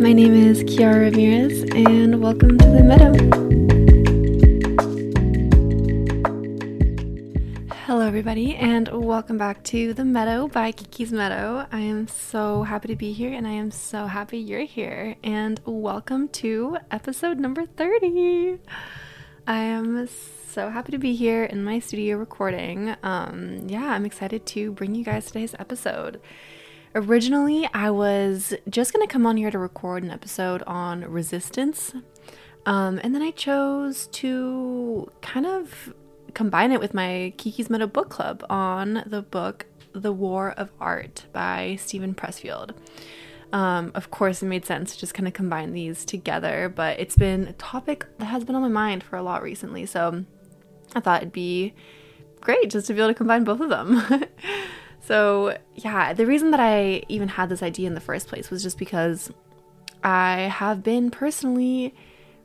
My name is Kiara Ramirez, and welcome to the Meadow. Hello, everybody, and welcome back to the Meadow by Kiki's Meadow. I am so happy to be here, and I am so happy you're here. And welcome to episode number 30. I am so happy to be here in my studio recording. Um, yeah, I'm excited to bring you guys today's episode. Originally, I was just going to come on here to record an episode on resistance. Um, and then I chose to kind of combine it with my Kiki's Meadow book club on the book The War of Art by Steven Pressfield. Um, of course, it made sense to just kind of combine these together, but it's been a topic that has been on my mind for a lot recently. So I thought it'd be great just to be able to combine both of them. So, yeah, the reason that I even had this idea in the first place was just because I have been personally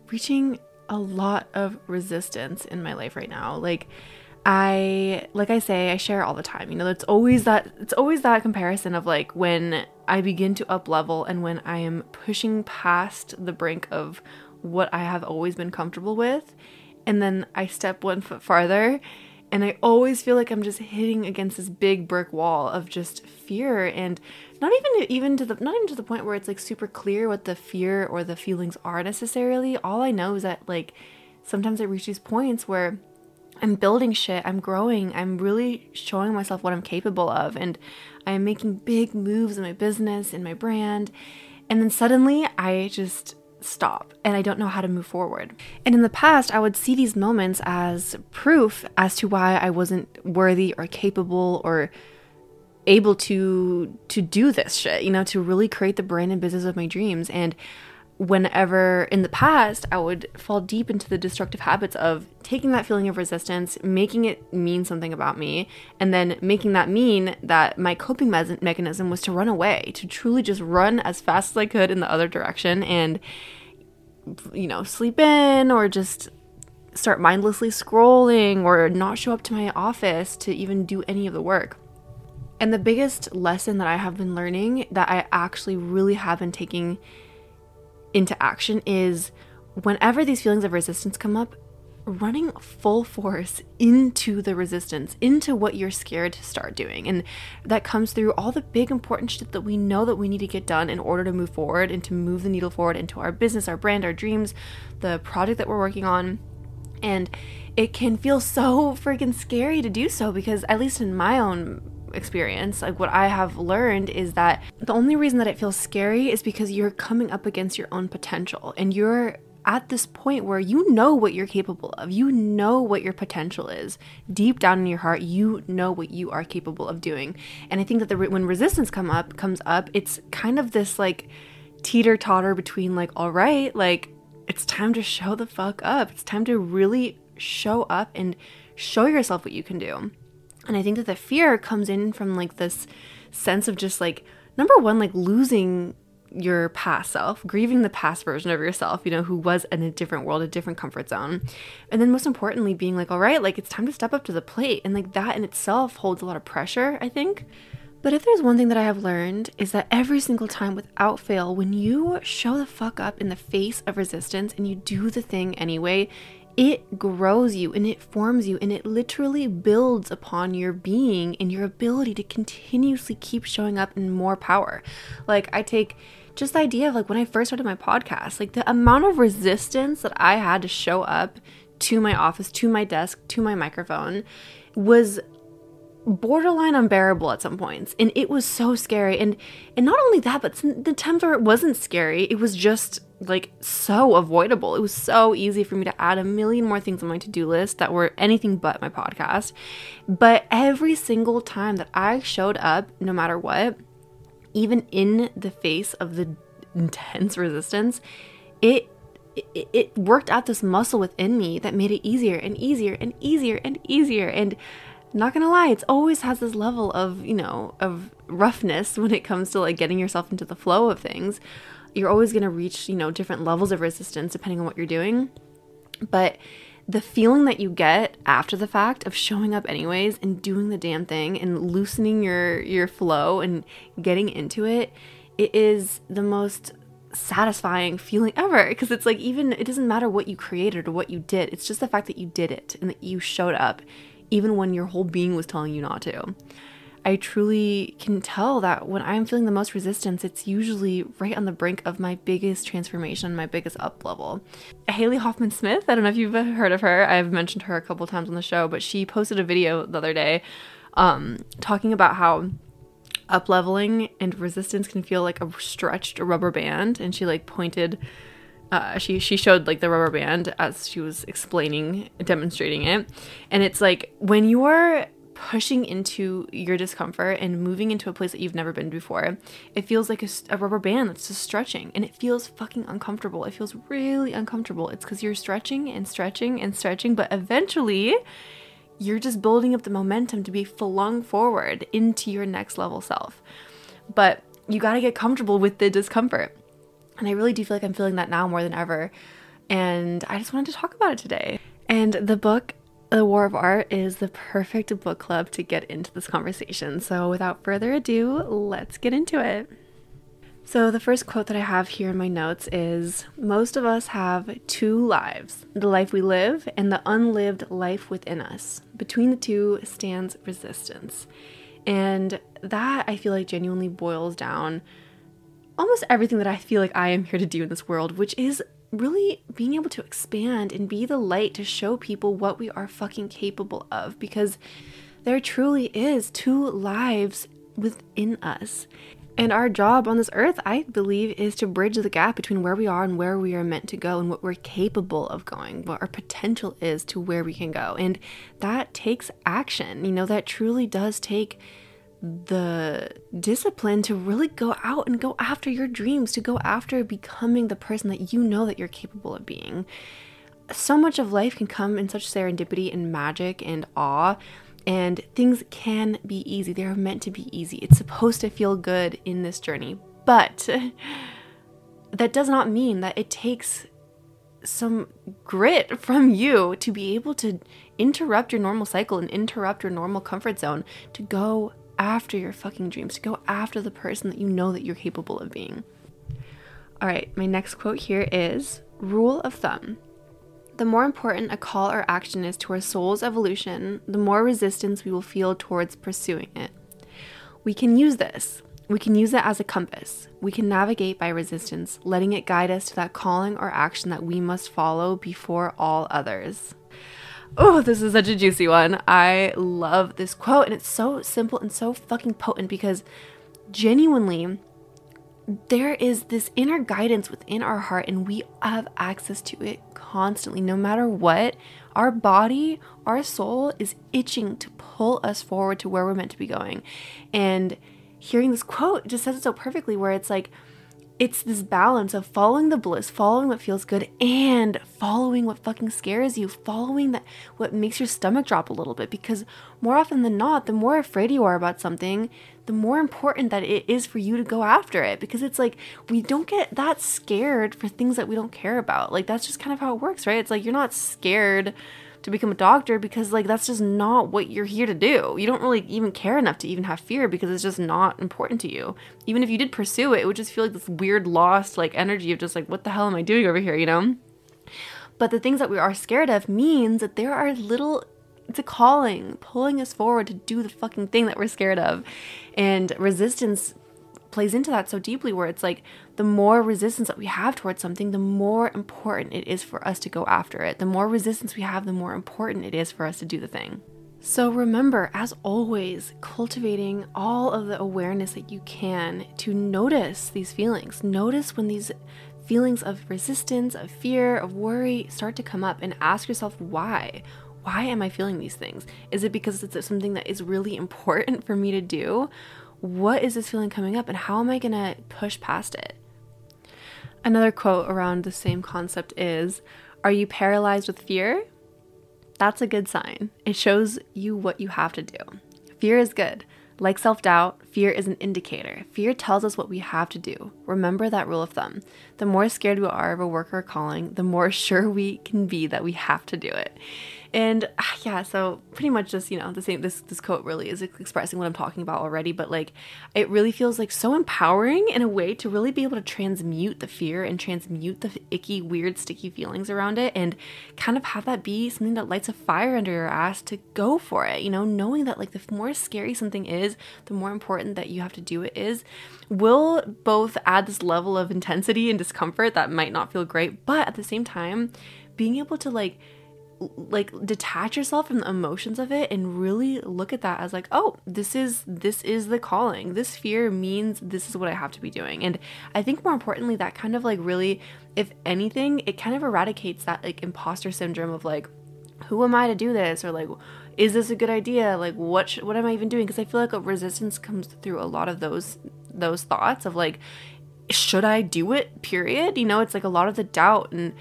reaching a lot of resistance in my life right now. Like, I like I say I share all the time. You know, it's always that it's always that comparison of like when I begin to up level and when I am pushing past the brink of what I have always been comfortable with and then I step one foot farther and I always feel like I'm just hitting against this big brick wall of just fear and not even even to the not even to the point where it's like super clear what the fear or the feelings are necessarily. All I know is that like sometimes I reach these points where I'm building shit, I'm growing, I'm really showing myself what I'm capable of, and I am making big moves in my business, in my brand. And then suddenly I just stop and I don't know how to move forward. And in the past, I would see these moments as proof as to why I wasn't worthy or capable or able to to do this shit, you know, to really create the brand and business of my dreams and whenever in the past I would fall deep into the destructive habits of taking that feeling of resistance, making it mean something about me, and then making that mean that my coping me- mechanism was to run away, to truly just run as fast as I could in the other direction and, you know, sleep in or just start mindlessly scrolling or not show up to my office to even do any of the work. And the biggest lesson that I have been learning that I actually really have been taking into action is whenever these feelings of resistance come up, running full force into the resistance, into what you're scared to start doing. And that comes through all the big important shit that we know that we need to get done in order to move forward and to move the needle forward into our business, our brand, our dreams, the project that we're working on. And it can feel so freaking scary to do so because, at least in my own experience, like what I have learned is that the only reason that it feels scary is because you're coming up against your own potential and you're at this point where you know what you're capable of. You know what your potential is. Deep down in your heart, you know what you are capable of doing. And I think that the when resistance come up comes up, it's kind of this like teeter totter between like all right, like it's time to show the fuck up. It's time to really show up and show yourself what you can do. And I think that the fear comes in from like this sense of just like, number one, like losing your past self, grieving the past version of yourself, you know, who was in a different world, a different comfort zone. And then most importantly, being like, all right, like it's time to step up to the plate. And like that in itself holds a lot of pressure, I think. But if there's one thing that I have learned is that every single time without fail, when you show the fuck up in the face of resistance and you do the thing anyway, it grows you and it forms you and it literally builds upon your being and your ability to continuously keep showing up in more power. Like, I take just the idea of like when I first started my podcast, like the amount of resistance that I had to show up to my office, to my desk, to my microphone was borderline unbearable at some points and it was so scary and and not only that but the times where it wasn't scary it was just like so avoidable. It was so easy for me to add a million more things on my to-do list that were anything but my podcast. But every single time that i showed up no matter what even in the face of the intense resistance it it, it worked out this muscle within me that made it easier and easier and easier and easier. And not gonna lie, it's always has this level of, you know, of roughness when it comes to like getting yourself into the flow of things. You're always gonna reach, you know, different levels of resistance depending on what you're doing. But the feeling that you get after the fact of showing up anyways and doing the damn thing and loosening your your flow and getting into it, it is the most satisfying feeling ever because it's like even it doesn't matter what you created or what you did it's just the fact that you did it and that you showed up even when your whole being was telling you not to i truly can tell that when i'm feeling the most resistance it's usually right on the brink of my biggest transformation my biggest up level. Haley hoffman smith i don't know if you've heard of her. I've mentioned her a couple times on the show but she posted a video the other day um, talking about how up leveling and resistance can feel like a stretched rubber band. And she like pointed uh, she she showed like the rubber band as she was explaining demonstrating it. And it's like when you are pushing into your discomfort and moving into a place that you've never been before it feels like a, a rubber band that's just stretching and it feels fucking uncomfortable it feels really uncomfortable it's because you're stretching and stretching and stretching but eventually you're just building up the momentum to be flung forward into your next level self. But you got to get comfortable with the discomfort. And I really do feel like I'm feeling that now more than ever. And I just wanted to talk about it today. And the book, The War of Art, is the perfect book club to get into this conversation. So without further ado, let's get into it. So, the first quote that I have here in my notes is Most of us have two lives the life we live and the unlived life within us. Between the two stands resistance. And that I feel like genuinely boils down almost everything that I feel like I am here to do in this world, which is really being able to expand and be the light to show people what we are fucking capable of because there truly is two lives within us. And our job on this earth, I believe, is to bridge the gap between where we are and where we are meant to go and what we're capable of going, what our potential is to where we can go. And that takes action. You know, that truly does take the discipline to really go out and go after your dreams, to go after becoming the person that you know that you're capable of being. So much of life can come in such serendipity and magic and awe and things can be easy. They're meant to be easy. It's supposed to feel good in this journey. But that does not mean that it takes some grit from you to be able to interrupt your normal cycle and interrupt your normal comfort zone to go after your fucking dreams, to go after the person that you know that you're capable of being. All right, my next quote here is rule of thumb the more important a call or action is to our soul's evolution, the more resistance we will feel towards pursuing it. We can use this. We can use it as a compass. We can navigate by resistance, letting it guide us to that calling or action that we must follow before all others. Oh, this is such a juicy one. I love this quote, and it's so simple and so fucking potent because genuinely, there is this inner guidance within our heart, and we have access to it constantly, no matter what. Our body, our soul is itching to pull us forward to where we're meant to be going. And hearing this quote just says it so perfectly, where it's like, it's this balance of following the bliss, following what feels good, and following what fucking scares you, following that what makes your stomach drop a little bit. Because more often than not, the more afraid you are about something, the more important that it is for you to go after it. Because it's like we don't get that scared for things that we don't care about. Like that's just kind of how it works, right? It's like you're not scared to become a doctor because like that's just not what you're here to do. You don't really even care enough to even have fear because it's just not important to you. Even if you did pursue it, it would just feel like this weird lost like energy of just like what the hell am I doing over here, you know? But the things that we are scared of means that there are little it's a calling pulling us forward to do the fucking thing that we're scared of. And resistance plays into that so deeply where it's like the more resistance that we have towards something the more important it is for us to go after it the more resistance we have the more important it is for us to do the thing so remember as always cultivating all of the awareness that you can to notice these feelings notice when these feelings of resistance of fear of worry start to come up and ask yourself why why am I feeling these things? Is it because it's something that is really important for me to do? what is this feeling coming up and how am I going to push past it? Another quote around the same concept is Are you paralyzed with fear? That's a good sign. It shows you what you have to do. Fear is good. Like self doubt, fear is an indicator. Fear tells us what we have to do. Remember that rule of thumb. The more scared we are of a work or calling, the more sure we can be that we have to do it. and uh, yeah, so pretty much just, you know, the same this this quote really is expressing what I'm talking about already, but like it really feels like so empowering in a way to really be able to transmute the fear and transmute the icky, weird, sticky feelings around it and kind of have that be something that lights a fire under your ass to go for it. You know, knowing that like the more scary something is, the more important that you have to do it is, will both add this level of intensity and discomfort that might not feel great, but at the same time, being able to like like detach yourself from the emotions of it and really look at that as like oh this is this is the calling. This fear means this is what i have to be doing. And i think more importantly that kind of like really if anything it kind of eradicates that like imposter syndrome of like who am i to do this? Or like is this a good idea? Like what sh- what am i even doing? Because i feel like a resistance comes through a lot of those those thoughts of like should i do it period? You know it's like a lot of the doubt and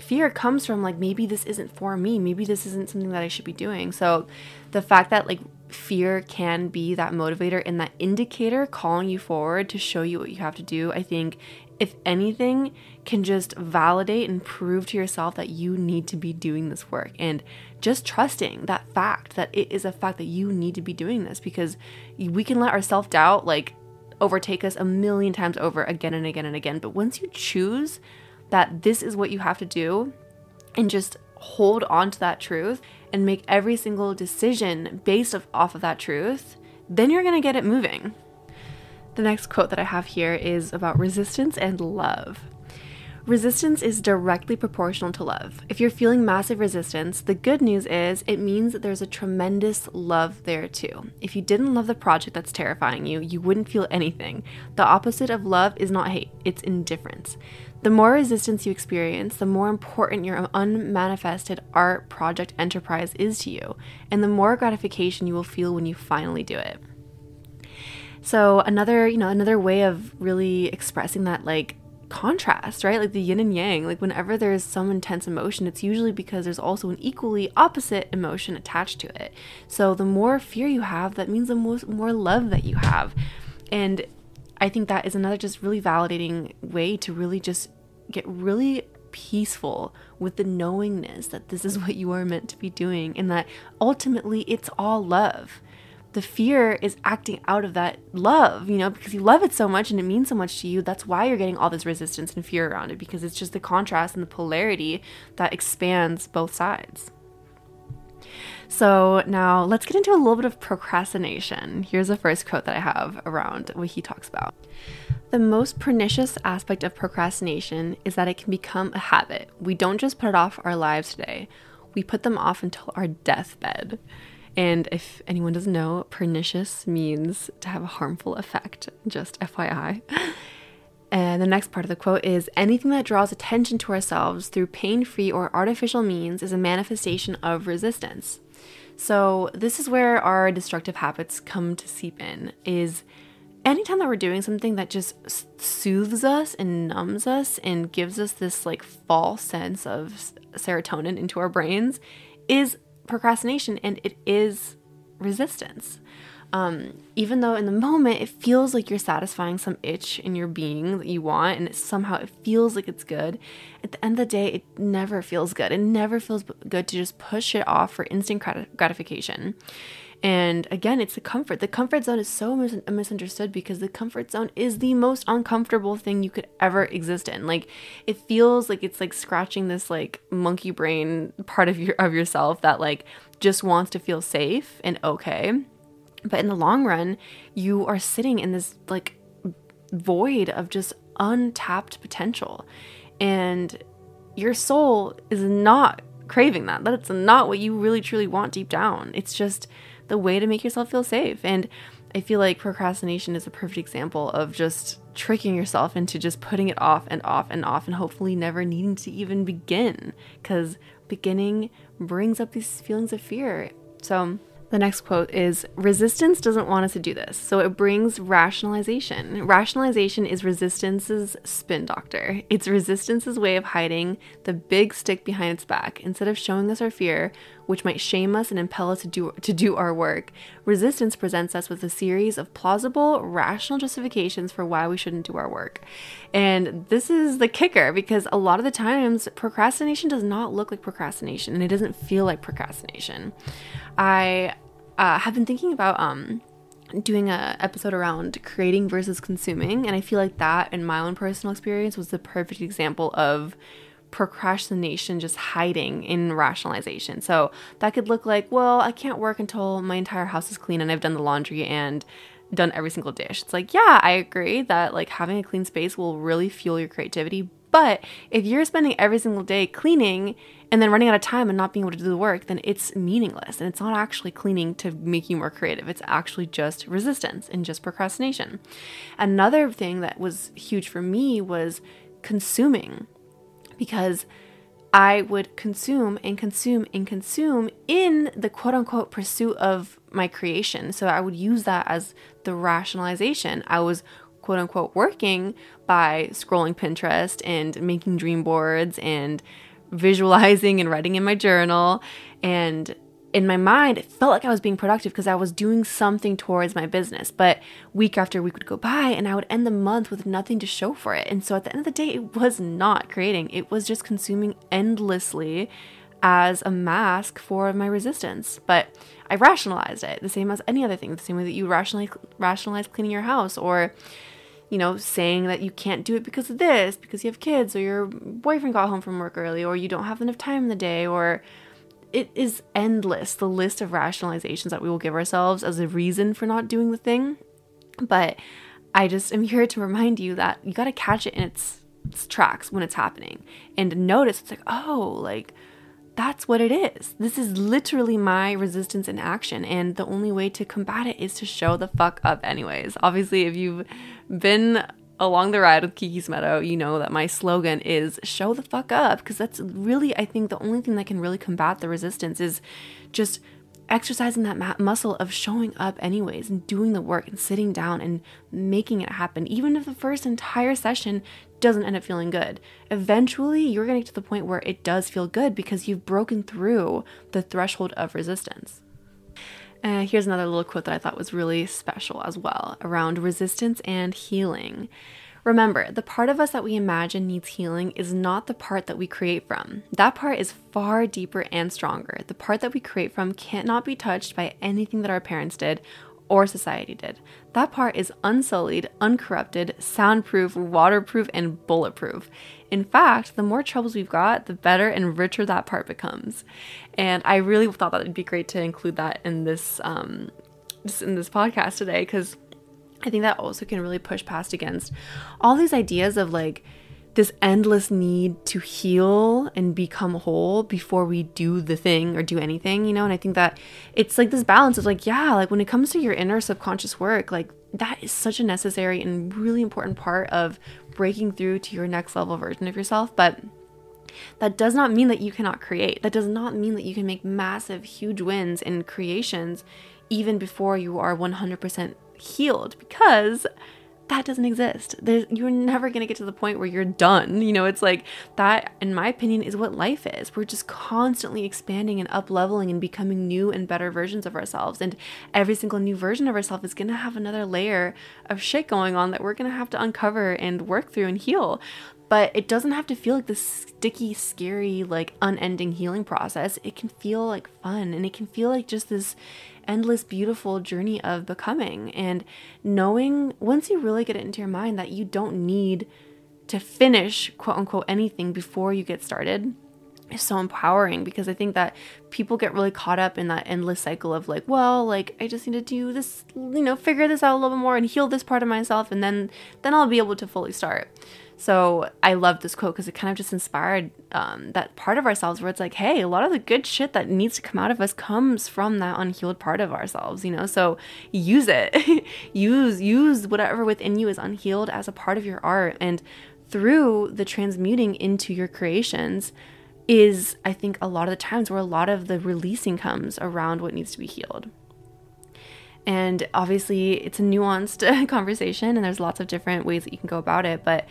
fear comes from like maybe this isn't for me. Maybe this isn't something that i should be doing. So the fact that like fear can be that motivator and that indicator calling you forward to show you what you have to do. I think if anything can just validate and prove to yourself that you need to be doing this work and just trusting that fact that it is a fact that you need to be doing this because we can let our self-doubt like overtake us a million times over again and again and again. But once you choose that this is what you have to do and just hold on to that truth and make every single decision based off of that truth, then you're going to get it moving. The next quote that I have here is about resistance and love. Resistance is directly proportional to love. If you're feeling massive resistance, the good news is it means that there's a tremendous love there too. If you didn't love the project that's terrifying you, you wouldn't feel anything. The opposite of love is not hate, it's indifference. The more resistance you experience, the more important your unmanifested art project enterprise is to you, and the more gratification you will feel when you finally do it. So another, you know, another way of really expressing that like contrast, right? Like the yin and yang. Like whenever there's some intense emotion, it's usually because there's also an equally opposite emotion attached to it. So the more fear you have, that means the most more love that you have. And I think that is another just really validating way to really just get really peaceful with the knowingness that this is what you are meant to be doing and that ultimately it's all love. The fear is acting out of that love, you know, because you love it so much and it means so much to you. That's why you're getting all this resistance and fear around it because it's just the contrast and the polarity that expands both sides. So now let's get into a little bit of procrastination. Here's the first quote that I have around what he talks about. The most pernicious aspect of procrastination is that it can become a habit. We don't just put it off our lives today, we put them off until our deathbed. And if anyone doesn't know, pernicious means to have a harmful effect, just FYI. And the next part of the quote is anything that draws attention to ourselves through pain free or artificial means is a manifestation of resistance. So this is where our destructive habits come to seep in is anytime that we're doing something that just soothes us and numbs us and gives us this like false sense of serotonin into our brains is procrastination and it is resistance. Um, even though in the moment it feels like you're satisfying some itch in your being that you want, and it somehow it feels like it's good, at the end of the day, it never feels good. It never feels good to just push it off for instant gratification. And again, it's the comfort. The comfort zone is so mis- misunderstood because the comfort zone is the most uncomfortable thing you could ever exist in. Like it feels like it's like scratching this like monkey brain part of your of yourself that like just wants to feel safe and okay. But in the long run, you are sitting in this like void of just untapped potential. And your soul is not craving that. That's not what you really truly want deep down. It's just the way to make yourself feel safe. And I feel like procrastination is a perfect example of just tricking yourself into just putting it off and off and off and hopefully never needing to even begin because beginning brings up these feelings of fear. So, the next quote is Resistance doesn't want us to do this, so it brings rationalization. Rationalization is resistance's spin doctor. It's resistance's way of hiding the big stick behind its back. Instead of showing us our fear, which might shame us and impel us to do, to do our work. Resistance presents us with a series of plausible, rational justifications for why we shouldn't do our work. And this is the kicker because a lot of the times procrastination does not look like procrastination and it doesn't feel like procrastination. I uh, have been thinking about um, doing a episode around creating versus consuming and i feel like that in my own personal experience was the perfect example of procrastination just hiding in rationalization. So that could look like well i can't work until my entire house is clean and i've done the laundry and done every single dish. It's like yeah i agree that like having a clean space will really fuel your creativity but if you're spending every single day cleaning and then running out of time and not being able to do the work, then it's meaningless. And it's not actually cleaning to make you more creative. It's actually just resistance and just procrastination. Another thing that was huge for me was consuming because I would consume and consume and consume in the quote unquote pursuit of my creation. So I would use that as the rationalization. I was quote unquote working by scrolling Pinterest and making dream boards and visualizing and writing in my journal. And in my mind, it felt like I was being productive because I was doing something towards my business. But week after week would go by and I would end the month with nothing to show for it. And so at the end of the day, it was not creating, it was just consuming endlessly as a mask for my resistance. But I rationalized it the same as any other thing, the same way that you rationalize, rationalize cleaning your house or you know, saying that you can't do it because of this, because you have kids, or your boyfriend got home from work early, or you don't have enough time in the day, or it is endless the list of rationalizations that we will give ourselves as a reason for not doing the thing. But I just am here to remind you that you got to catch it in its, its tracks when it's happening and notice it's like, oh, like that's what it is. This is literally my resistance in action. And the only way to combat it is to show the fuck up, anyways. Obviously, if you've been along the ride with Kiki's Meadow, you know that my slogan is show the fuck up. Because that's really, I think, the only thing that can really combat the resistance is just exercising that muscle of showing up anyways and doing the work and sitting down and making it happen even if the first entire session doesn't end up feeling good eventually you're going to get to the point where it does feel good because you've broken through the threshold of resistance uh, here's another little quote that I thought was really special as well around resistance and healing. Remember, the part of us that we imagine needs healing is not the part that we create from. That part is far deeper and stronger. The part that we create from cannot be touched by anything that our parents did or society did. That part is unsullied, uncorrupted, soundproof, waterproof, and bulletproof. In fact, the more troubles we've got, the better and richer that part becomes. And I really thought that it'd be great to include that in this um, just in this podcast today because I think that also can really push past against all these ideas of like this endless need to heal and become whole before we do the thing or do anything, you know? And I think that it's like this balance of like, yeah, like when it comes to your inner subconscious work, like that is such a necessary and really important part of breaking through to your next level version of yourself. But that does not mean that you cannot create. That does not mean that you can make massive, huge wins in creations even before you are 100% healed because that doesn't exist. There's, you're never going to get to the point where you're done. You know, it's like that, in my opinion, is what life is. We're just constantly expanding and up leveling and becoming new and better versions of ourselves. And every single new version of ourselves is going to have another layer of shit going on that we're going to have to uncover and work through and heal but it doesn't have to feel like this sticky, scary, like unending healing process. It can feel like fun and it can feel like just this endless, beautiful journey of becoming. And knowing once you really get it into your mind that you don't need to finish, quote unquote, anything before you get started is so empowering because I think that people get really caught up in that endless cycle of like, well, like I just need to do this, you know, figure this out a little bit more and heal this part of myself and then then I'll be able to fully start. So I love this quote because it kind of just inspired um, that part of ourselves where it's like, hey, a lot of the good shit that needs to come out of us comes from that unhealed part of ourselves, you know. So use it, use use whatever within you is unhealed as a part of your art, and through the transmuting into your creations is I think a lot of the times where a lot of the releasing comes around what needs to be healed. And obviously, it's a nuanced conversation, and there's lots of different ways that you can go about it. But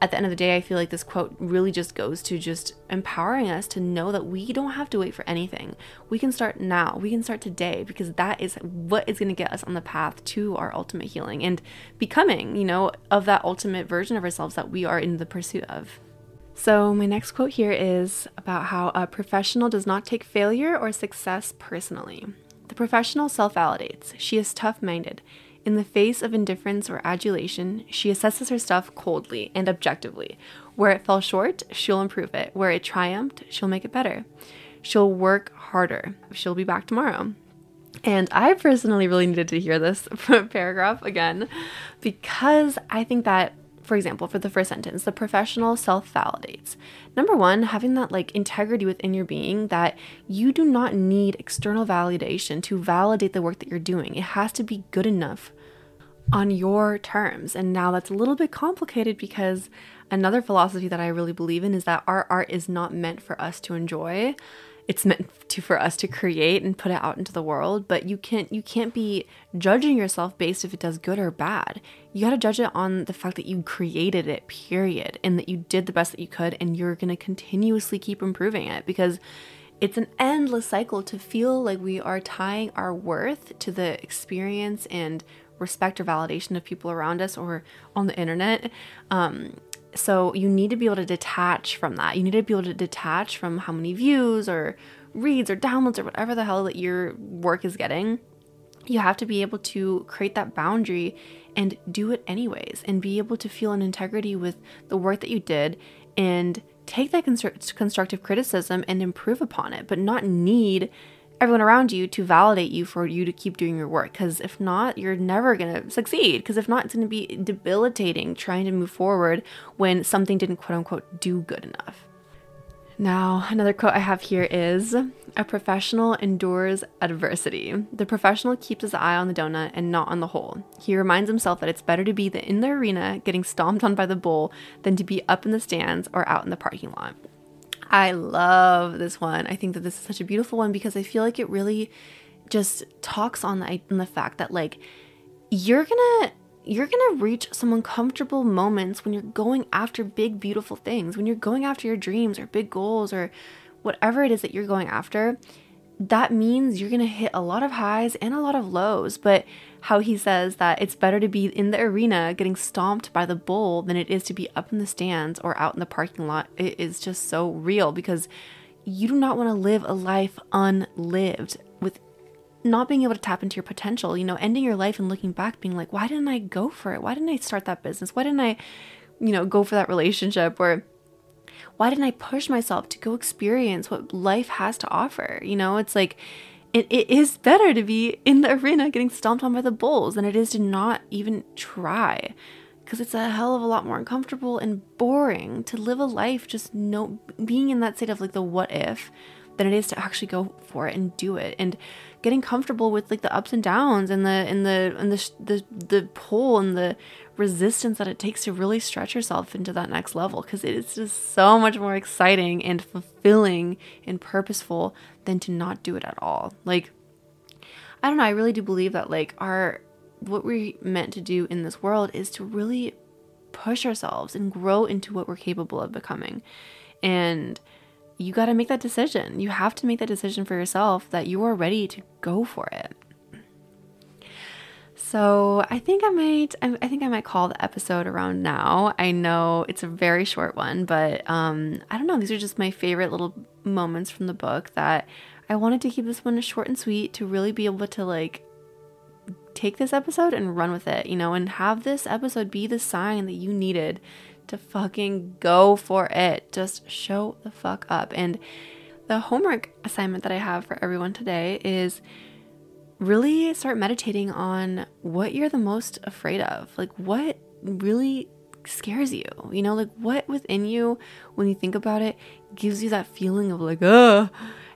at the end of the day, I feel like this quote really just goes to just empowering us to know that we don't have to wait for anything. We can start now. We can start today because that is what is going to get us on the path to our ultimate healing and becoming, you know, of that ultimate version of ourselves that we are in the pursuit of. So, my next quote here is about how a professional does not take failure or success personally. The professional self validates. She is tough minded. In the face of indifference or adulation, she assesses her stuff coldly and objectively. Where it fell short, she'll improve it. Where it triumphed, she'll make it better. She'll work harder. She'll be back tomorrow. And I personally really needed to hear this paragraph again because I think that for example, for the first sentence, the professional self validates. Number one, having that like integrity within your being that you do not need external validation to validate the work that you're doing. It has to be good enough on your terms. And now that's a little bit complicated because another philosophy that I really believe in is that our art is not meant for us to enjoy. It's meant to for us to create and put it out into the world. But you can't you can't be judging yourself based if it does good or bad. You got to judge it on the fact that you created it period and that you did the best that you could and you're going to continuously keep improving it because it's an endless cycle to feel like we are tying our worth to the experience and respect or validation of people around us or on the internet um, so you need to be able to detach from that. You need to be able to detach from how many views or reads or downloads or whatever the hell that your work is getting. You have to be able to create that boundary and do it anyways and be able to feel an integrity with the work that you did and take that constru- constructive criticism and improve upon it, but not need everyone around you to validate you for you to keep doing your work because if not you're never going to succeed. Because if not it's going to be debilitating trying to move forward when something didn't quote unquote do good enough. Now another quote i have here is a professional endures adversity. The professional keeps his eye on the donut and not on the hole. He reminds himself that it's better to be in the arena getting stomped on by the bull than to be up in the stands or out in the parking lot I love this one. I think that this is such a beautiful one because I feel like it really just talks on the, on the fact that like you're gonna you're gonna reach some uncomfortable moments when you're going after big beautiful things when you're going after your dreams or big goals or whatever it is that you're going after that means you're to hit a lot of highs and a lot of lows. But how he says that it's better to be in the arena getting stomped by the bull than it is to be up in the stands or out in the parking lot. It is just so real because you do not want to live a life unlived with not being able to tap into your potential, you know, ending your life and looking back being like, why didn't I go for it? Why didn't I start that business? Why didn't I, you know, go for that relationship or why didn't I push myself to go experience what life has to offer? You know, it's like it, it is better to be in the arena getting stomped on by the bulls than it is to not even try. Because it's a hell of a lot more uncomfortable and boring to live a life just no being in that state of like the what if than it is to actually go for it and do it and getting comfortable with like the ups and downs and the and the and the the, the pull and the resistance that it takes to really stretch yourself into that next level because it is just so much more exciting and fulfilling and purposeful than to not do it at all. Like, I don't know, I really do believe that, like, our what we're meant to do in this world is to really push ourselves and grow into what we're capable of becoming. And you got to make that decision. You have to make that decision for yourself that you are ready to go for it. So I think I might I think I might call the episode around now. I know it's a very short one, but um, I don't know. These are just my favorite little moments from the book that I wanted to keep this one short and sweet to really be able to like take this episode and run with it, you know, and have this episode be the sign that you needed to fucking go for it. Just show the fuck up. And the homework assignment that I have for everyone today is really start meditating on what you're the most afraid of. Like, what really scares you? You know, like what within you, when you think about it, gives you that feeling of like, ugh.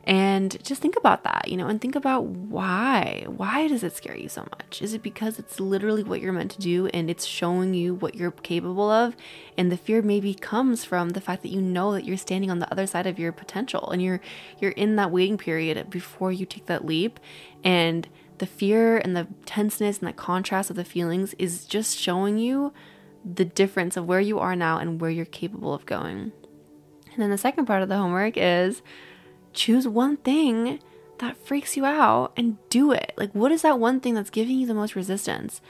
And just think about that, you know, and think about why. Why does it scare you so much? Is it because it's literally what you're meant to do and it's showing you what you're capable of? And the fear maybe comes from the fact that you know that you're standing on the other side of your potential and you're you're in that waiting period before you take that leap. And the fear and the tenseness and the contrast of the feelings is just showing you the difference of where you are now and where you're capable of going. And then the second part of the homework is choose one thing that freaks you out and do it. Like, what is that one thing that's giving you the most resistance?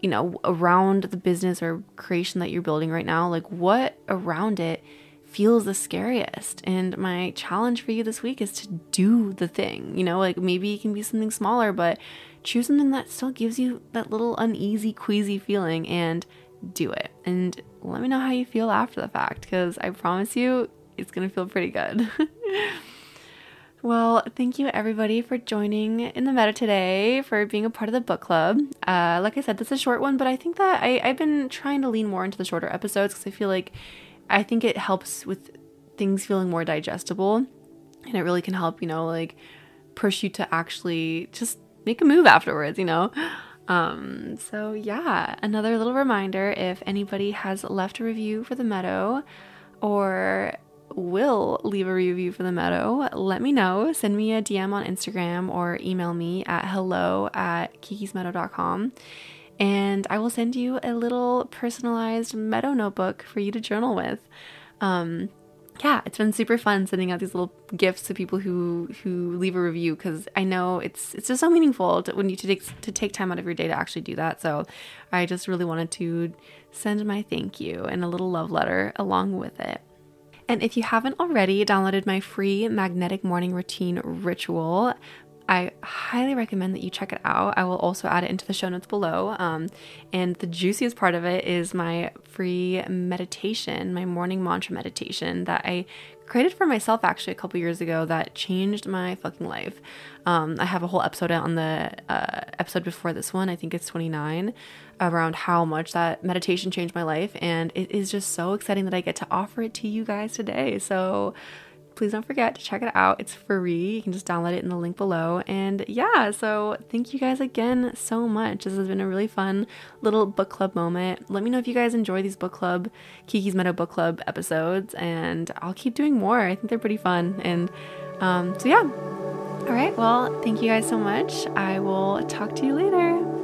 You know, around the business or creation that you're building right now, like, what around it feels the scariest? And my challenge for you this week is to do the thing. You know, like maybe it can be something smaller, but choose something that still gives you that little uneasy, queasy feeling and do it. And let me know how you feel after the fact because I promise you it's going to feel pretty good. well, thank you everybody for joining in the meadow today, for being a part of the book club. Uh, like I said, this is a short one, but I think that I, I've been trying to lean more into the shorter episodes because I feel like I think it helps with things feeling more digestible and it really can help, you know, like push you to actually just make a move afterwards, you know? Um, so yeah, another little reminder if anybody has left a review for the meadow or will leave a review for the meadow, let me know. Send me a DM on Instagram or email me at hello at kikismeadow.com and I will send you a little personalized meadow notebook for you to journal with. Um, yeah, it's been super fun sending out these little gifts to people who who leave a review because I know it's it's just so meaningful to, when you to take to take time out of your day to actually do that. So I just really wanted to send my thank you and a little love letter along with it. And if you haven't already downloaded my free magnetic morning routine ritual, I highly recommend that you check it out. I will also add it into the show notes below. Um, and the juiciest part of it is my free meditation, my morning mantra meditation that I created for myself actually a couple years ago that changed my fucking life. Um, I have a whole episode on the uh, episode before this one, I think it's 29, around how much that meditation changed my life. And it is just so exciting that I get to offer it to you guys today. So, please don't forget to check it out. It's free. You can just download it in the link below. And yeah, so thank you guys again so much. This has been a really fun little book club moment. Let me know if you guys enjoy these book club, Kiki's Meadow Book Club episodes, and I'll keep doing more. I think they're pretty fun. And um, so yeah. All right. Well, thank you guys so much. I will talk to you later.